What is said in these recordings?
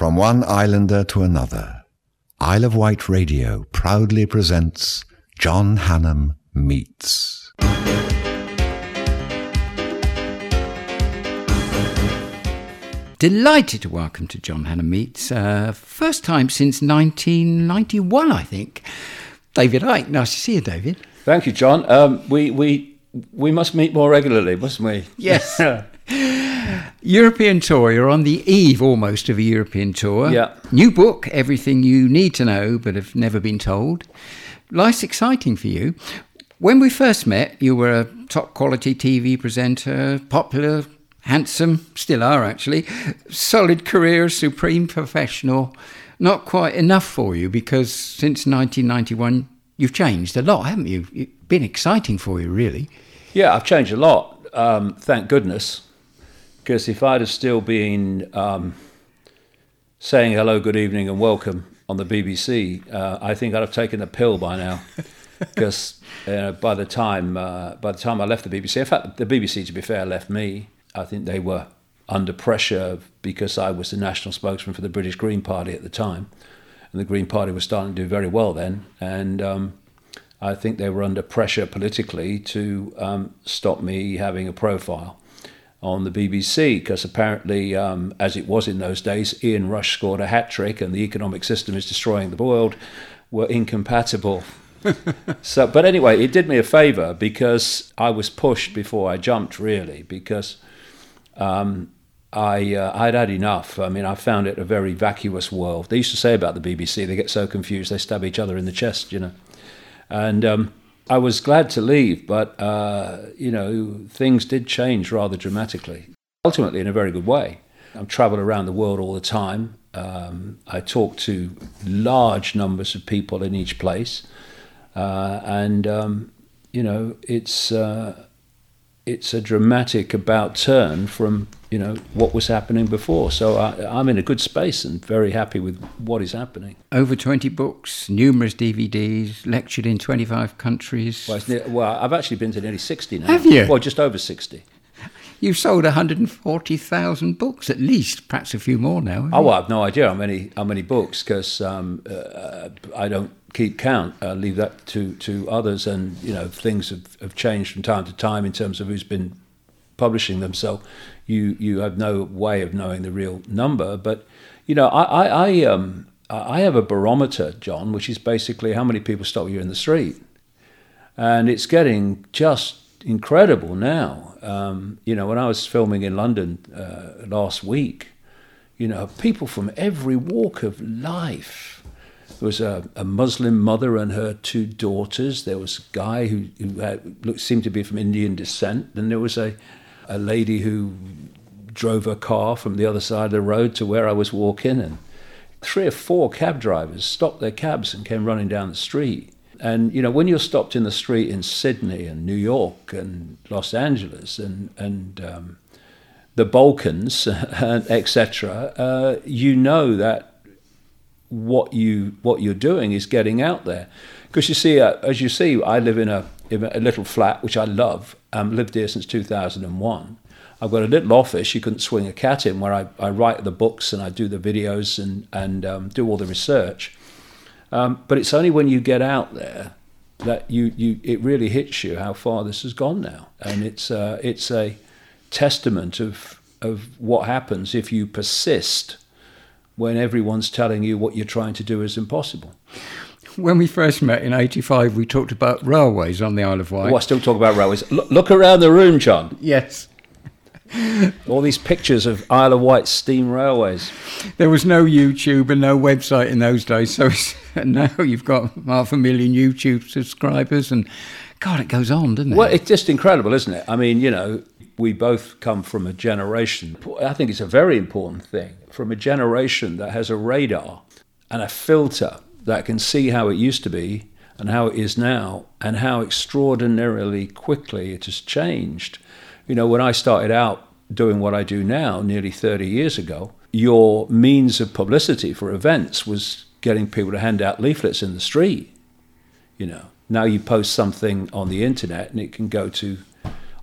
From one islander to another, Isle of Wight Radio proudly presents John Hannam Meets. Delighted to welcome to John Hannam Meets, uh, first time since 1991, I think. David Icke, nice to see you, David. Thank you, John. Um, we, we, we must meet more regularly, mustn't we? Yes. European tour. You're on the eve almost of a European tour. Yeah. New book, Everything You Need to Know But Have Never Been Told. Life's exciting for you. When we first met, you were a top quality TV presenter, popular, handsome, still are actually, solid career, supreme professional. Not quite enough for you because since 1991, you've changed a lot, haven't you? It's been exciting for you, really. Yeah, I've changed a lot. Um, thank goodness. Because if I'd have still been um, saying hello, good evening, and welcome on the BBC, uh, I think I'd have taken a pill by now. Because by the time uh, by the time I left the BBC, in fact, the BBC, to be fair, left me. I think they were under pressure because I was the national spokesman for the British Green Party at the time, and the Green Party was starting to do very well then. And um, I think they were under pressure politically to um, stop me having a profile on the BBC because apparently, um, as it was in those days, Ian Rush scored a hat trick and the economic system is destroying the world were incompatible. so, but anyway, it did me a favour because I was pushed before I jumped, really, because um, I uh, I'd had enough. I mean, I found it a very vacuous world. They used to say about the BBC, they get so confused they stab each other in the chest, you know, and. Um, I was glad to leave, but uh, you know things did change rather dramatically. Ultimately, in a very good way. I'm traveling around the world all the time. Um, I talk to large numbers of people in each place, uh, and um, you know it's uh, it's a dramatic about turn from you know what was happening before. So I, am in a good space and very happy with what is happening. Over 20 books, numerous DVDs, lectured in 25 countries. Well, near, well, I've actually been to nearly 60 now. Have you? Well, just over 60. You've sold 140,000 books at least, perhaps a few more now. Oh, well, I have no idea how many how many books because um, uh, I don't keep count. I leave that to, to others, and you know things have, have changed from time to time in terms of who's been publishing them. So you you have no way of knowing the real number. But you know, I I, I um I have a barometer, John, which is basically how many people stop you in the street, and it's getting just incredible now. Um, you know, when I was filming in London uh, last week, you know, people from every walk of life. There was a, a, Muslim mother and her two daughters. There was a guy who, who had, looked, seemed to be from Indian descent. And there was a, a lady who drove a car from the other side of the road to where I was walking. And three or four cab drivers stopped their cabs and came running down the street. And you know, when you're stopped in the street in Sydney and New York and Los Angeles and and um, the Balkans, etc., uh, you know that what you what you're doing is getting out there. Because you see, uh, as you see, I live in a, in a little flat which I love. Um, lived here since 2001. I've got a little office you couldn't swing a cat in, where I, I write the books and I do the videos and and um, do all the research. Um, but it's only when you get out there that you, you it really hits you how far this has gone now, and it's uh, it's a testament of of what happens if you persist when everyone's telling you what you're trying to do is impossible. When we first met in '85, we talked about railways on the Isle of Wight. Oh, I still talk about railways. Look, look around the room, John. Yes. All these pictures of Isle of Wight steam railways. There was no YouTube and no website in those days, so now you've got half a million YouTube subscribers, and God, it goes on, doesn't it? Well, it's just incredible, isn't it? I mean, you know, we both come from a generation. I think it's a very important thing from a generation that has a radar and a filter that can see how it used to be and how it is now, and how extraordinarily quickly it has changed you know, when I started out doing what I do now, nearly 30 years ago, your means of publicity for events was getting people to hand out leaflets in the street. You know, now you post something on the internet and it can go to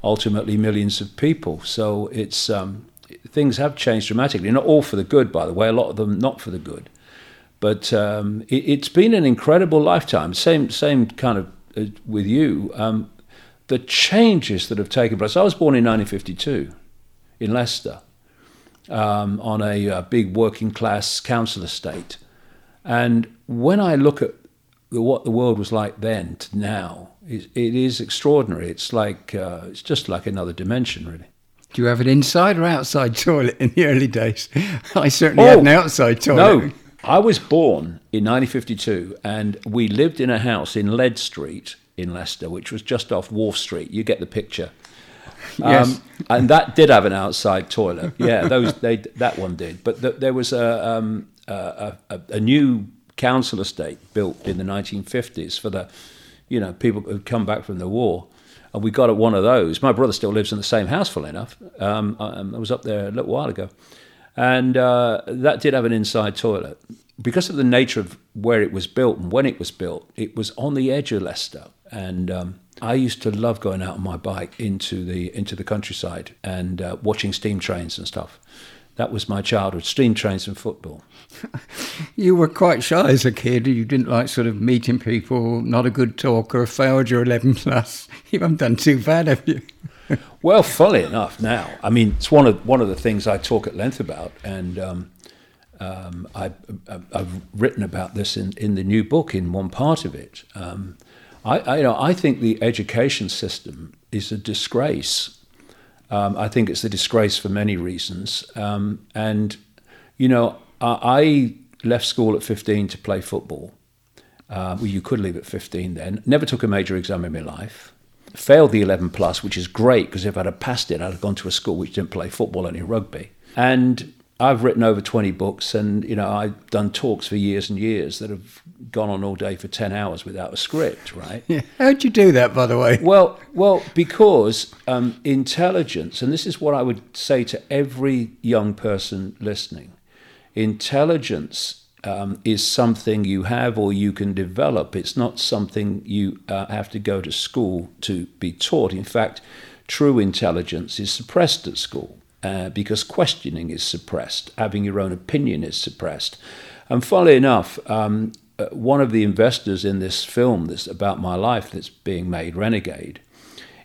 ultimately millions of people. So it's um, things have changed dramatically. Not all for the good, by the way. A lot of them not for the good. But um, it, has been an incredible lifetime. Same same kind of uh, with you. Um, the changes that have taken place. I was born in 1952 in Leicester um, on a, a, big working class council estate. And when I look at the, what the world was like then to now, it, it is extraordinary. It's like uh, it's just like another dimension, really. Do you have an inside or outside toilet in the early days? I certainly oh, had an outside toilet. No, I was born in 1952, and we lived in a house in Led Street in Leicester, which was just off Wharf Street. You get the picture. Yes. Um, and that did have an outside toilet. Yeah, those they that one did. But the, there was a, um, a, a, a, new council estate built in the 1950s for the, you know, people who'd come back from the war, and we got at one of those. My brother still lives in the same house, full enough. Um, I, I, was up there a little while ago, and uh, that did have an inside toilet. Because of the nature of where it was built and when it was built, it was on the edge of Leicester and um, I used to love going out on my bike into the into the countryside and uh, watching steam trains and stuff. That was my childhood: steam trains and football. you were quite shy as a kid. You didn't like sort of meeting people. Not a good talker. Failed your eleven plus. You haven't done too bad, have you? Well, fully enough, now I mean it's one of one of the things I talk at length about, and um, um, I, have written about this in, in the new book in one part of it. Um, I, I, you know, I think the education system is a disgrace. Um, I think it's a disgrace for many reasons. Um, and, you know, I, I, left school at 15 to play football. Uh, well, you could leave at 15 then. Never took a major exam in my life. Failed the 11 plus, which is great because if I'd have passed it, I'd have gone to a school which didn't play football, only rugby. And I've written over 20 books and, you know, I've done talks for years and years that have gone on all day for 10 hours without a script, right? Yeah. How'd you do that, by the way? Well, well, because um, intelligence, and this is what I would say to every young person listening, intelligence um, is something you have or you can develop. It's not something you uh, have to go to school to be taught. In fact, true intelligence is suppressed at school uh, because questioning is suppressed, having your own opinion is suppressed. And funnily enough, um, uh, one of the investors in this film that's about my life that's being made, Renegade,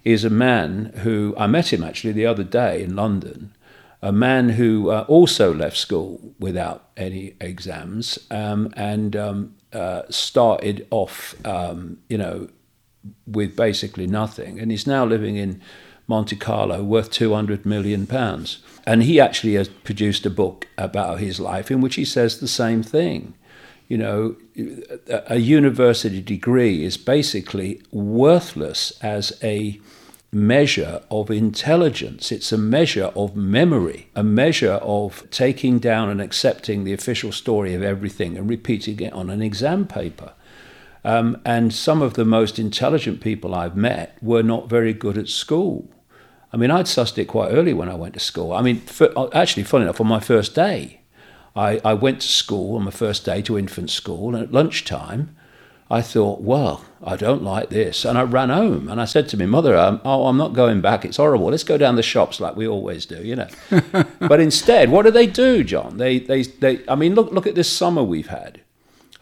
is a man who I met him actually the other day in London. A man who uh, also left school without any exams um, and um, uh, started off, um, you know, with basically nothing, and he's now living in Monte Carlo worth 200 million pounds. And he actually has produced a book about his life in which he says the same thing. You know, a university degree is basically worthless as a measure of intelligence. It's a measure of memory, a measure of taking down and accepting the official story of everything and repeating it on an exam paper. Um, and some of the most intelligent people I've met were not very good at school. I mean, I'd sussed it quite early when I went to school. I mean, for, actually, funny enough, on my first day, I, I went to school on my first day to infant school, and at lunchtime, I thought, well, I don't like this. And I ran home and I said to my mother, um, oh, I'm not going back. It's horrible. Let's go down the shops like we always do, you know. but instead, what do they do, John? They, they, they, I mean, look, look at this summer we've had.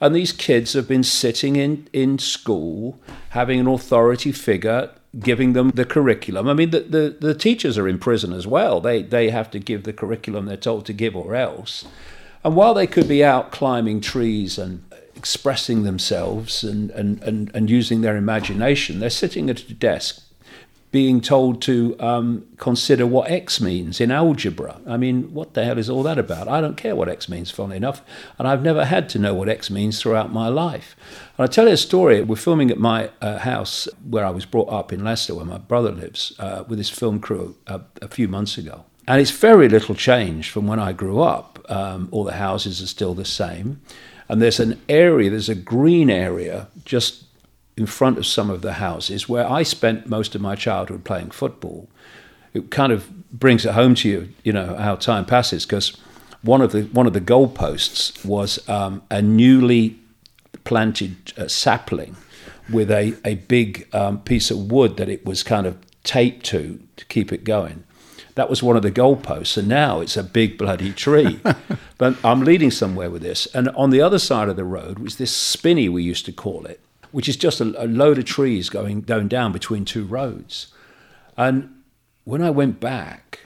And these kids have been sitting in, in school, having an authority figure giving them the curriculum. I mean, the, the, the, teachers are in prison as well. They, they have to give the curriculum they're told to give or else. And while they could be out climbing trees and expressing themselves and, and, and, and using their imagination, they're sitting at a desk being told to um, consider what X means in algebra. I mean, what the hell is all that about? I don't care what X means, funnily enough, and I've never had to know what X means throughout my life. And I'll tell you a story. We're filming at my uh, house where I was brought up in Leicester, where my brother lives, uh, with his film crew a, a, few months ago. And it's very little change from when I grew up. Um, all the houses are still the same. And there's an area, there's a green area just in front of some of the houses where I spent most of my childhood playing football. It kind of brings it home to you, you know, how time passes because one of the one of the goalposts was um, a newly planted uh, sapling with a a big um, piece of wood that it was kind of taped to to keep it going. That was one of the goalposts, and now it's a big bloody tree. but I'm leading somewhere with this. And on the other side of the road was this spinney, we used to call it, which is just a, a load of trees going, going down between two roads. And when I went back,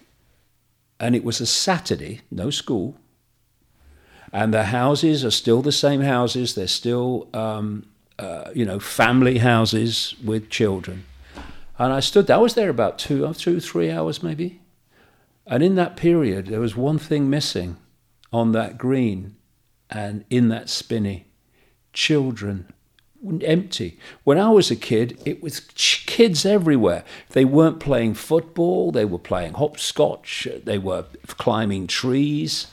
and it was a Saturday, no school, and the houses are still the same houses. They're still, um, uh, you know, family houses with children. And I stood. There. I was there about two, two, three hours maybe. And in that period, there was one thing missing on that green and in that spinney children empty. When I was a kid, it was kids everywhere. They weren't playing football, they were playing hopscotch, they were climbing trees.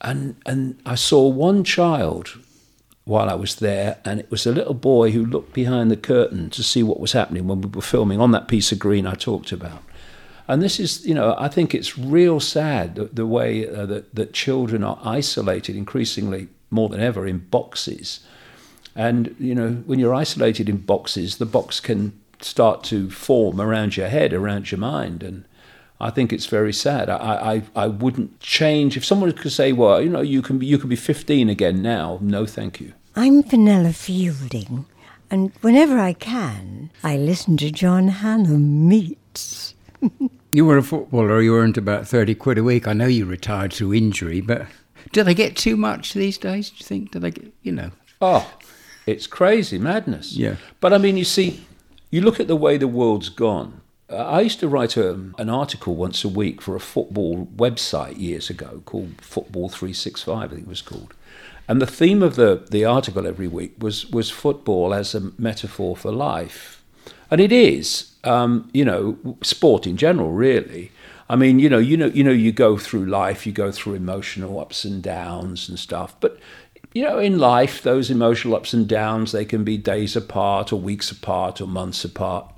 And, and I saw one child while I was there, and it was a little boy who looked behind the curtain to see what was happening when we were filming on that piece of green I talked about. And this is, you know, I think it's real sad the, the way uh, that, that children are isolated increasingly more than ever in boxes. And, you know, when you're isolated in boxes, the box can start to form around your head, around your mind. And I think it's very sad. I, I, I wouldn't change. If someone could say, well, you know, you can be, you can be 15 again now, no, thank you. I'm Fenella Fielding, and whenever I can, I listen to John Hannam Meets. you were a footballer, you earned about 30 quid a week. I know you retired through injury, but do they get too much these days, do you think? Do they get, you know? Oh, it's crazy, madness. Yeah. But I mean, you see, you look at the way the world's gone. Uh, I used to write a, an article once a week for a football website years ago called Football 365, I think it was called. And the theme of the, the article every week was, was football as a metaphor for life. And it is, um, you know, sport in general, really. I mean, you know, you know, you know, you go through life, you go through emotional ups and downs and stuff. But you know, in life, those emotional ups and downs, they can be days apart or weeks apart or months apart.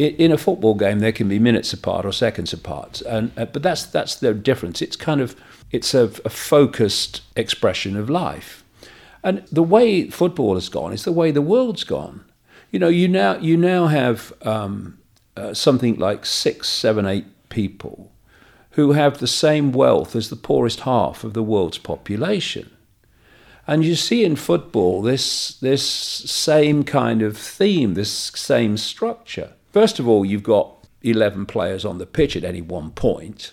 In a football game, they can be minutes apart or seconds apart, and uh, but that's that's the difference. It's kind of it's a, a, focused expression of life, and the way football has gone is the way the world's gone. You know, you now you now have um, uh, something like six, seven, eight people who have the same wealth as the poorest half of the world's population. And you see in football this, this same kind of theme, this same structure. First of all, you've got 11 players on the pitch at any one point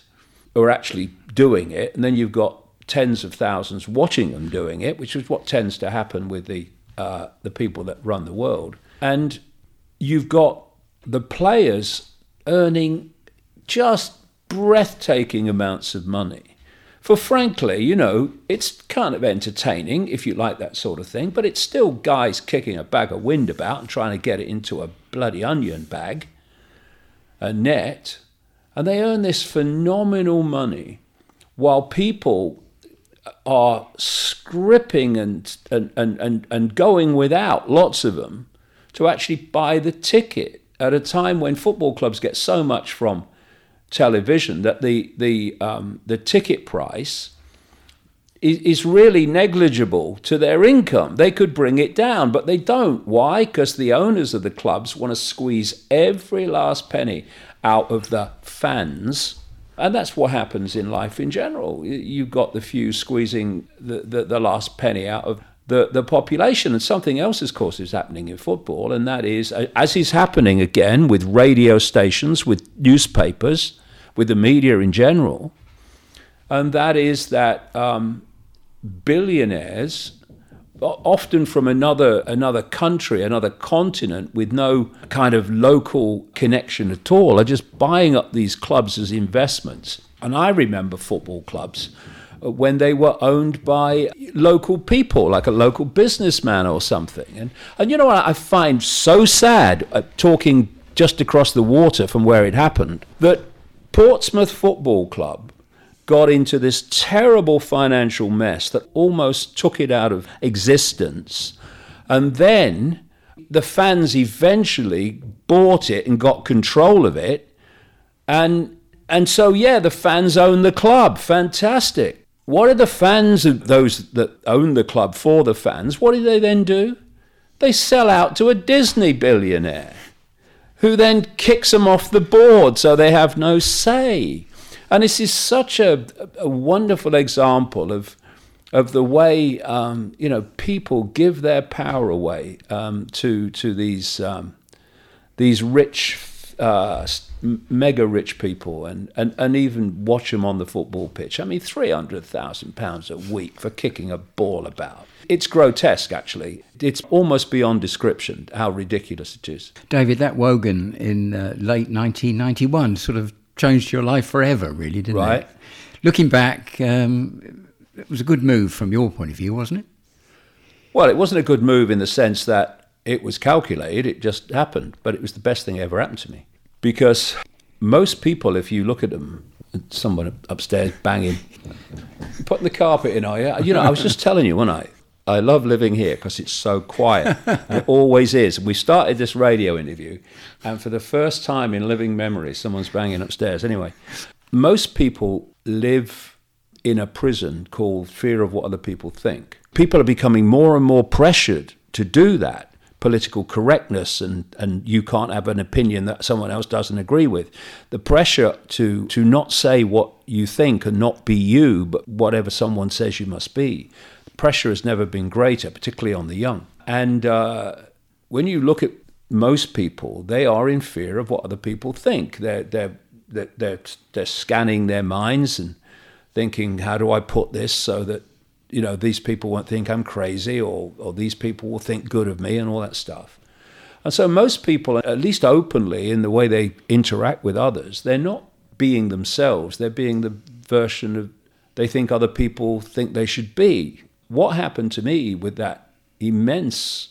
who are actually doing it, and then you've got tens of thousands watching them doing it, which is what tends to happen with the, uh, the people that run the world. And you've got the players earning just breathtaking amounts of money. For frankly, you know, it's kind of entertaining if you like that sort of thing, but it's still guys kicking a bag of wind about and trying to get it into a bloody onion bag, a net, and they earn this phenomenal money while people are scripping and, and, and, and, and going without, lots of them, to actually buy the ticket at a time when football clubs get so much from television that the the um, the ticket price is, is really negligible to their income. They could bring it down, but they don't. Why? Because the owners of the clubs want to squeeze every last penny out of the fans. And that's what happens in life in general. You've got the few squeezing the, the, the last penny out of the, the population. And something else, of course, is happening in football, and that is, uh, as is happening again with radio stations, with newspapers, with the media in general, and that is that um, billionaires, often from another another country, another continent, with no kind of local connection at all, are just buying up these clubs as investments. And I remember football clubs when they were owned by local people, like a local businessman or something. And, and you know what I find so sad, uh, talking just across the water from where it happened, that Portsmouth Football Club got into this terrible financial mess that almost took it out of existence. And then the fans eventually bought it and got control of it. And and so yeah, the fans own the club. Fantastic. What are the fans of those that own the club for the fans? What do they then do? They sell out to a Disney billionaire who then kicks them off the board so they have no say. And this is such a, a wonderful example of of the way um, you know people give their power away um, to to these um, these rich, uh, mega rich people, and, and, and even watch them on the football pitch. I mean, three hundred thousand pounds a week for kicking a ball about. It's grotesque, actually. It's almost beyond description how ridiculous it is. David, that Wogan in uh, late 1991 sort of changed your life forever, really, didn't right. it? Right. Looking back, um, it was a good move from your point of view, wasn't it? Well, it wasn't a good move in the sense that it was calculated, it just happened, but it was the best thing ever happened to me. Because most people, if you look at them, someone upstairs banging, putting the carpet in, are you? You know, I was just telling you, wasn't I? I love living here because it's so quiet. it always is. We started this radio interview, and for the first time in living memory, someone's banging upstairs. Anyway, most people live in a prison called fear of what other people think. People are becoming more and more pressured to do that. Political correctness and, and you can't have an opinion that someone else doesn't agree with. The pressure to, to not say what you think and not be you, but whatever someone says you must be. The pressure has never been greater, particularly on the young. And uh, when you look at most people, they are in fear of what other people think. They're, they're, they're, they're, they're scanning their minds and thinking, how do I put this so that you know these people won't think I'm crazy, or or these people will think good of me, and all that stuff. And so most people, at least openly in the way they interact with others, they're not being themselves. They're being the version of they think other people think they should be. What happened to me with that immense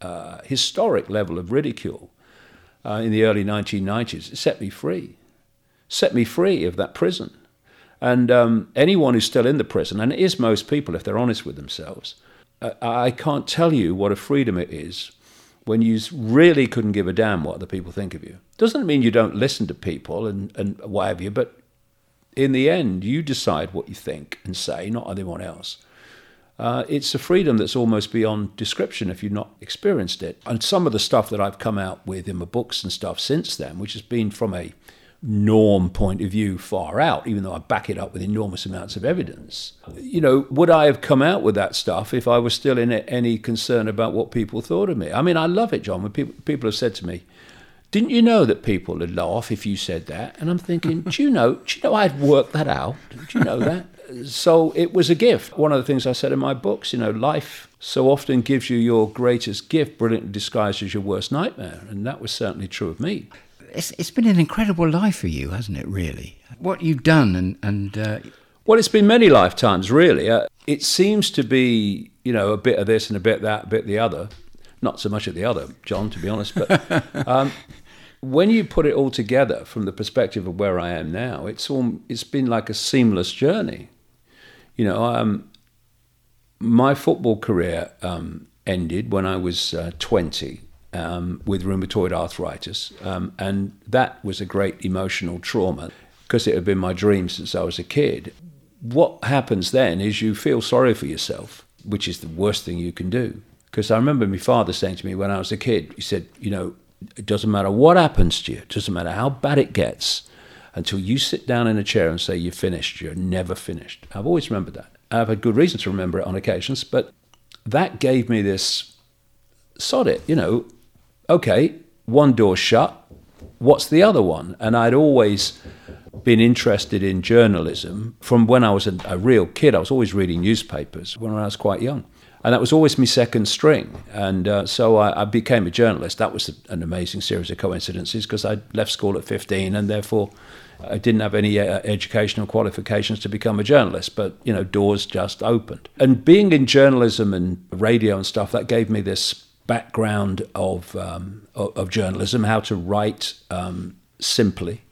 uh, historic level of ridicule uh, in the early 1990s? It set me free. Set me free of that prison. And um, anyone who's still in the prison, and it is most people if they're honest with themselves, uh, I can't tell you what a freedom it is when you really couldn't give a damn what other people think of you. Doesn't mean you don't listen to people and, and what have you, but in the end, you decide what you think and say, not anyone else. Uh, it's a freedom that's almost beyond description if you've not experienced it. And some of the stuff that I've come out with in my books and stuff since then, which has been from a norm point of view far out, even though I back it up with enormous amounts of evidence. You know, would I have come out with that stuff if I was still in any concern about what people thought of me? I mean, I love it, John, when people, people have said to me, didn't you know that people would laugh if you said that? And I'm thinking, do you know, do you know I'd worked that out? Do you know that? So it was a gift. One of the things I said in my books, you know, life so often gives you your greatest gift, brilliantly disguised as your worst nightmare. And that was certainly true of me it's, it's been an incredible life for you, hasn't it? Really, what you've done and and. Uh... Well, it's been many lifetimes, really. Uh, it seems to be, you know, a bit of this and a bit of that, a bit of the other. Not so much at the other, John, to be honest. But um, when you put it all together from the perspective of where I am now, it's all it's been like a seamless journey. You know, um, my football career um, ended when I was uh, 20 um, with rheumatoid arthritis. Um, and that was a great emotional trauma because it had been my dream since I was a kid. What happens then is you feel sorry for yourself, which is the worst thing you can do. Because I remember my father saying to me when I was a kid, he said, You know, it doesn't matter what happens to you, it doesn't matter how bad it gets, until you sit down in a chair and say you're finished, you're never finished. I've always remembered that. I've had good reason to remember it on occasions, but that gave me this sod it, you know, okay, one door shut, what's the other one? And I'd always been interested in journalism from when I was a, a, real kid. I was always reading newspapers when I was quite young. And that was always my second string. And uh, so I, I, became a journalist. That was an amazing series of coincidences because I left school at 15 and therefore I didn't have any uh, educational qualifications to become a journalist. But, you know, doors just opened. And being in journalism and radio and stuff, that gave me this background of, um, of, journalism, how to write um, simply.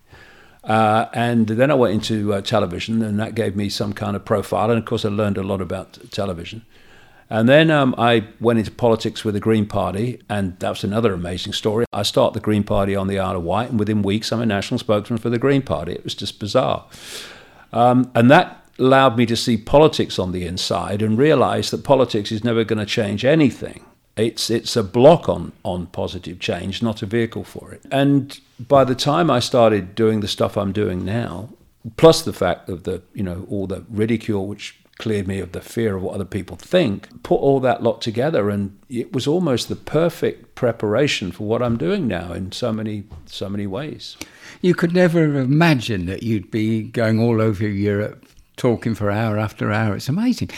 Uh, and then I went into uh, television, and that gave me some kind of profile. And of course, I learned a lot about television. And then um, I went into politics with the Green Party, and that's another amazing story. I start the Green Party on the Isle of Wight, and within weeks, I'm a national spokesman for the Green Party. It was just bizarre. Um, and that allowed me to see politics on the inside and realize that politics is never going to change anything. It's it's a block on on positive change, not a vehicle for it. And by the time I started doing the stuff I'm doing now, plus the fact of the you know all the ridicule which cleared me of the fear of what other people think put all that lot together and it was almost the perfect preparation for what i'm doing now in so many so many ways You could never imagine that you'd be going all over Europe talking for hour after hour. It's amazing.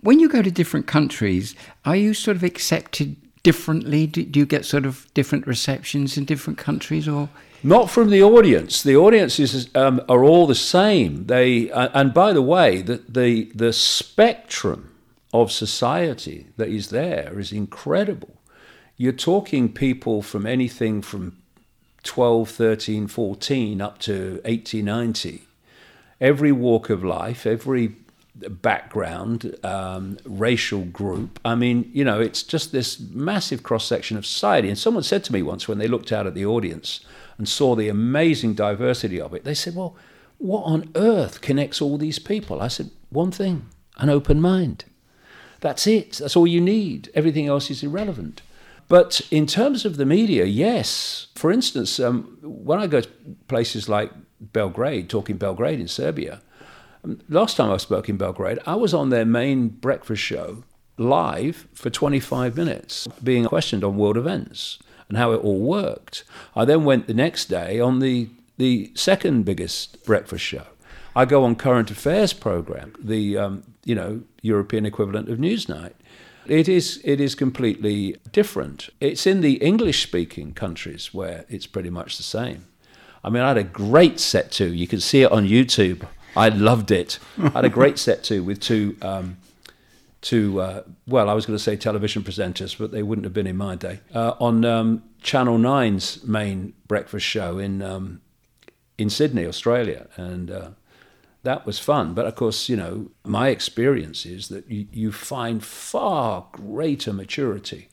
When you go to different countries, are you sort of accepted differently? Do, do you get sort of different receptions in different countries or? Not from the audience. The audiences um, are all the same. They uh, and by the way, the, the the spectrum of society that is there is incredible. You're talking people from anything from 12, 13, 14 up to 80, 90. Every walk of life, every background, um, racial group. I mean, you know, it's just this massive cross section of society. And someone said to me once when they looked out at the audience and saw the amazing diversity of it, they said, Well, what on earth connects all these people? I said, One thing an open mind. That's it. That's all you need. Everything else is irrelevant. But in terms of the media, yes. For instance, um, when I go to places like Belgrade, talking Belgrade in Serbia, um, last time I spoke in Belgrade, I was on their main breakfast show live for 25 minutes, being questioned on world events and how it all worked. I then went the next day on the, the second biggest breakfast show. I go on current affairs program, the um, you know European equivalent of Newsnight. It is it is completely different. It's in the English speaking countries where it's pretty much the same. I mean, I had a great set too. You can see it on YouTube. I loved it. I had a great set too with two um, two uh, well, I was going to say television presenters, but they wouldn't have been in my day uh, on um, Channel 9's main breakfast show in um, in Sydney, Australia, and. Uh, that was fun. But of course, you know, my experience is that you, you find far greater maturity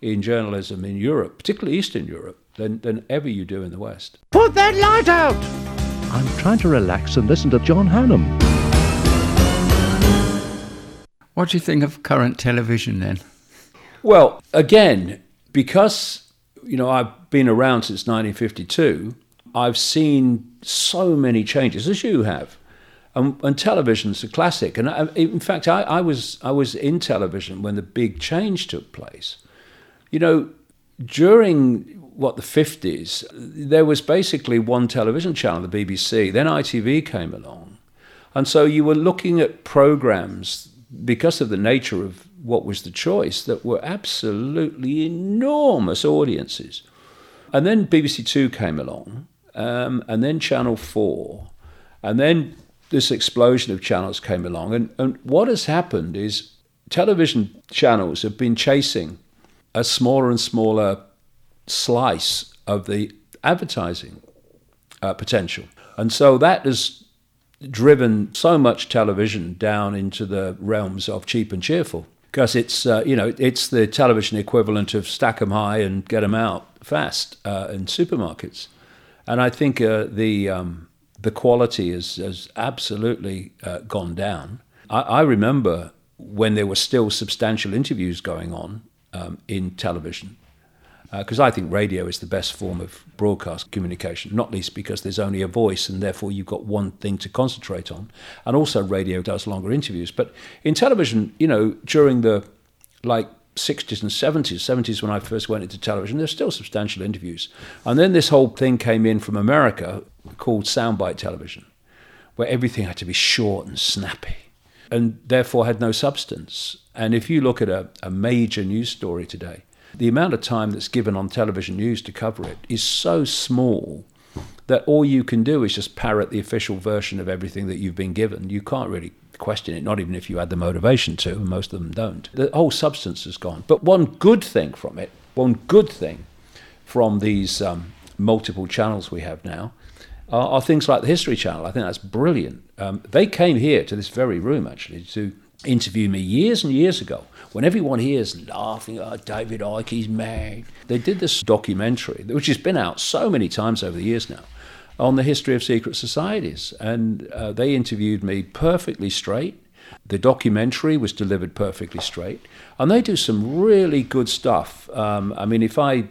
in journalism in Europe, particularly Eastern Europe, than, than ever you do in the West. Put that light out! I'm trying to relax and listen to John Hannam. What do you think of current television then? Well, again, because, you know, I've been around since 1952, I've seen so many changes, as you have. And, and television's a classic. And I, in fact, I, I, was, I was in television when the big change took place. You know, during what the 50s, there was basically one television channel, the BBC. Then ITV came along. And so you were looking at programs because of the nature of what was the choice that were absolutely enormous audiences. And then BBC Two came along, um, and then Channel 4, and then this explosion of channels came along. And, and what has happened is television channels have been chasing a smaller and smaller slice of the advertising uh, potential. And so that has driven so much television down into the realms of cheap and cheerful because it's uh, you know it's the television equivalent of stack 'em high and get 'em out fast uh, in supermarkets, and I think uh, the um, the quality has, has absolutely uh, gone down. I, I, remember when there were still substantial interviews going on um, in television, because uh, I think radio is the best form of broadcast communication, not least because there's only a voice and therefore you've got one thing to concentrate on. And also, radio does longer interviews. But in television, you know, during the like 60s and 70s, 70s when I first went into television, there's still substantial interviews. And then this whole thing came in from America called soundbite television, where everything had to be short and snappy and therefore had no substance. And if you look at a, a major news story today, the amount of time that's given on television news to cover it is so small that all you can do is just parrot the official version of everything that you've been given. You can't really question it, not even if you had the motivation to, and most of them don't. The whole substance is gone. But one good thing from it, one good thing from these um, multiple channels we have now, are, are, things like the History Channel. I think that's brilliant. Um, they came here to this very room, actually, to interview me years and years ago when everyone here is laughing, oh, David Icke, he's mad. They did this documentary, which has been out so many times over the years now, on the history of secret societies. And uh, they interviewed me perfectly straight. The documentary was delivered perfectly straight. And they do some really good stuff. Um, I mean, if I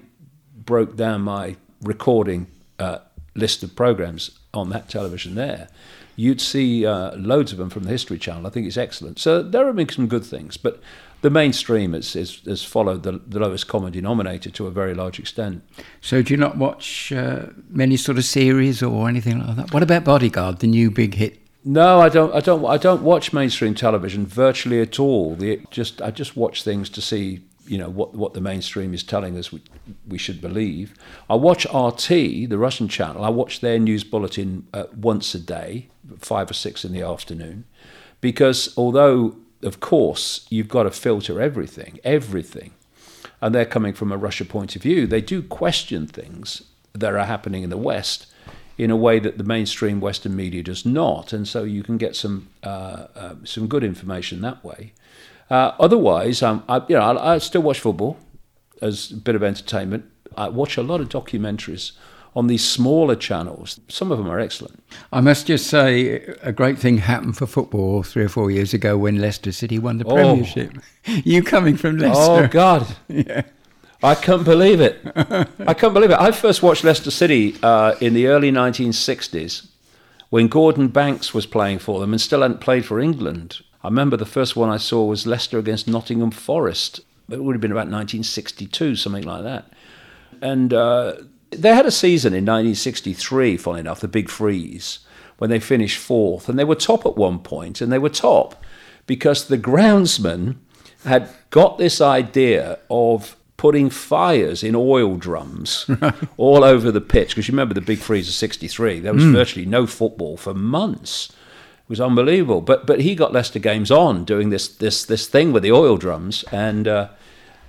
broke down my recording uh, list of programs on that television there, you'd see uh, loads of them from the History Channel. I think it's excellent. So there have been some good things, but the mainstream has, has, has followed the, the, lowest common denominator to a very large extent. So, do you not watch uh, many sort of series or anything like that? What about Bodyguard, the new big hit? No, I don't. I don't. I don't watch mainstream television virtually at all. The, just I just watch things to see, you know, what what the mainstream is telling us we, we should believe. I watch RT, the Russian channel. I watch their news bulletin uh, once a day, five or six in the afternoon, because although of course, you've got to filter everything, everything. And they're coming from a Russia point of view. They do question things that are happening in the West in a way that the mainstream Western media does not. And so you can get some, uh, uh, some good information that way. Uh, otherwise, um, I, you know, I, I still watch football as a bit of entertainment. I watch a lot of documentaries on these smaller channels. Some of them are excellent. I must just say, a great thing happened for football three or four years ago when Leicester City won the oh. Premiership. You coming from Leicester? Oh God! yeah. I couldn't believe it. I couldn't believe it. I first watched Leicester City uh, in the early 1960s when Gordon Banks was playing for them and still hadn't played for England. I remember the first one I saw was Leicester against Nottingham Forest. It would have been about 1962, something like that. And uh, they had a season in 1963, funny enough, the Big Freeze, when they finished fourth, and they were top at one point, and they were top because the groundsman had got this idea of putting fires in oil drums all over the pitch. Because you remember the Big Freeze of '63, there was mm. virtually no football for months. It was unbelievable. But but he got Leicester games on doing this this this thing with the oil drums, and uh,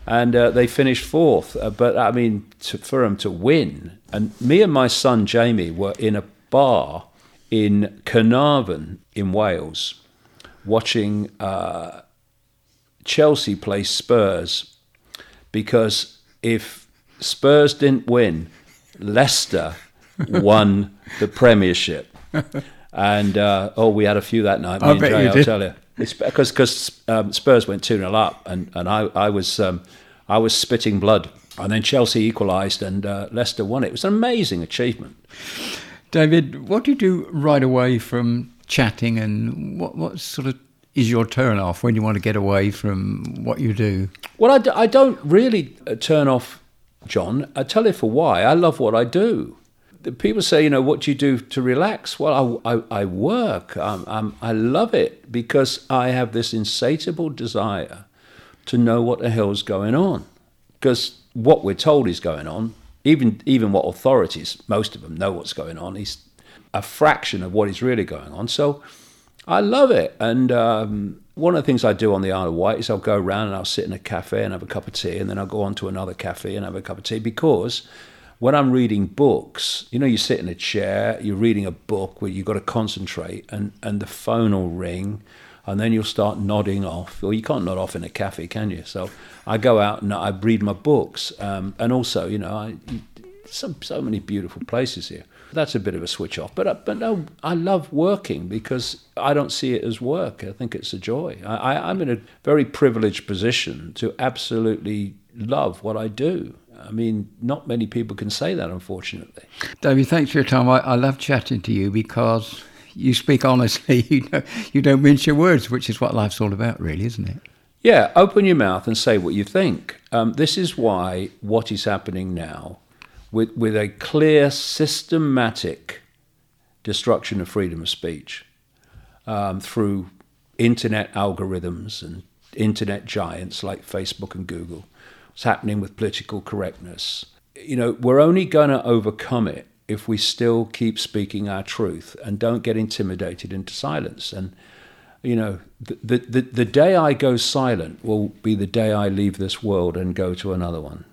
and uh, they finished fourth. Uh, but I mean, to, for them to win, and me and my son Jamie were in a bar in Carnarvon in Wales, watching uh, Chelsea play Spurs, because if Spurs didn't win, Leicester won the Premiership. And uh, oh, we had a few that night. Me I and bet Jay, you did. Tell you. It's because because um, Spurs went two 0 up, and and I I was um, I was spitting blood, and then Chelsea equalised, and uh, Leicester won. It was an amazing achievement. David, what do you do right away from chatting, and what what sort of is your turn off when you want to get away from what you do? Well, I d- I don't really uh, turn off, John. I tell you for why. I love what I do people say, you know, what do you do to relax? Well, I, I, I work. I love it because I have this insatiable desire to know what the hell's going on. Because what we're told is going on, even even what authorities, most of them know what's going on, is a fraction of what is really going on. So I love it. And um, one of the things I do on the Isle of Wight is I'll go around and I'll sit in a cafe and have a cup of tea, and then I'll go on to another cafe and have a cup of tea because when I'm reading books, you know, you sit in a chair, you're reading a book where you've got to concentrate, and, and the phone will ring, and then you'll start nodding off. Well, you can't nod off in a cafe, can you? So I go out and I read my books, um, and also, you know, I, some so many beautiful places here. That's a bit of a switch off, but uh, but no, I love working because I don't see it as work. I think it's a joy. I, I, I'm in a very privileged position to absolutely love what I do. I mean, not many people can say that, unfortunately. David, thanks for your time. I, I love chatting to you because you speak honestly. You know, you don't mince your words, which is what life's all about, really, isn't it? Yeah, open your mouth and say what you think. Um, this is why what is happening now, with with a clear, systematic destruction of freedom of speech um, through internet algorithms and internet giants like Facebook and Google what's happening with political correctness. You know, we're only going to overcome it if we still keep speaking our truth and don't get intimidated into silence. And, you know, the, the, the day I go silent will be the day I leave this world and go to another one,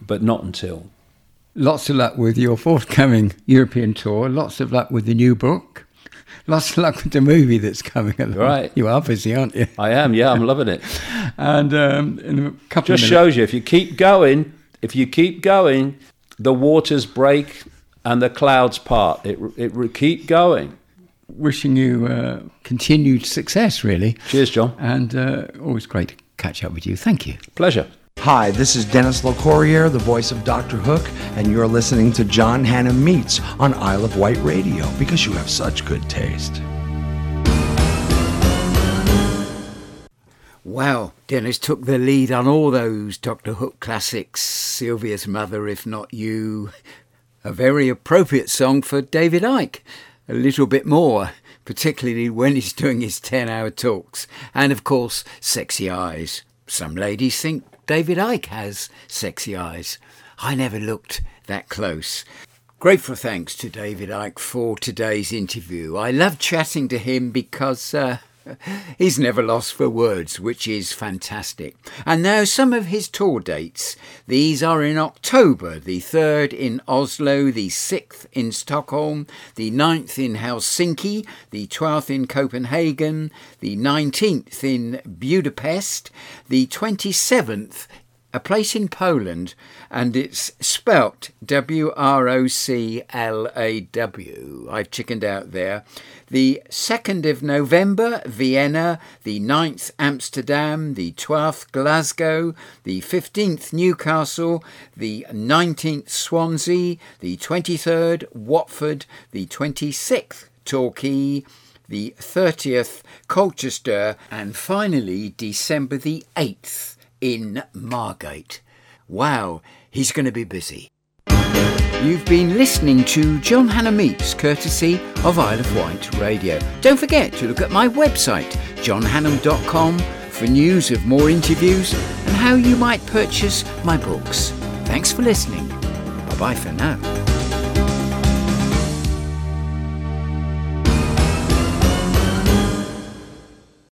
but not until. Lots of luck with your forthcoming European tour. Lots of luck with the new book. Lots of luck with the movie that's coming along. Right. You are busy, aren't you? I am, yeah, I'm loving it. and um, in a couple Just shows you if you keep going, if you keep going, the waters break and the clouds part. It, it keep going. Wishing you uh, continued success, really. Cheers, John. And uh, always great to catch up with you. Thank you. Pleasure. Hi, this is Dennis Locorriere, the voice of Dr. Hook, and you're listening to John Hannam Meets on Isle of Wight Radio because you have such good taste. Wow, Dennis took the lead on all those Dr. Hook classics. Sylvia's Mother, If Not You. A very appropriate song for David Icke. A little bit more, particularly when he's doing his 10 hour talks. And of course, Sexy Eyes. Some ladies think David Icke has sexy eyes. I never looked that close. Grateful thanks to David Icke for today's interview. I love chatting to him because uh, He's never lost for words, which is fantastic. And now some of his tour dates. These are in October, the 3rd in Oslo, the 6th in Stockholm, the 9th in Helsinki, the 12th in Copenhagen, the 19th in Budapest, the 27th a place in Poland, and it's spelt W R O C L A W. I've chickened out there. The 2nd of November, Vienna, the 9th, Amsterdam, the 12th, Glasgow, the 15th, Newcastle, the 19th, Swansea, the 23rd, Watford, the 26th, Torquay, the 30th, Colchester, and finally December the 8th in Margate. Wow, he's going to be busy. You've been listening to John Hannam Meets, courtesy of Isle of Wight Radio. Don't forget to look at my website, johnhannam.com, for news of more interviews and how you might purchase my books. Thanks for listening. Bye bye for now.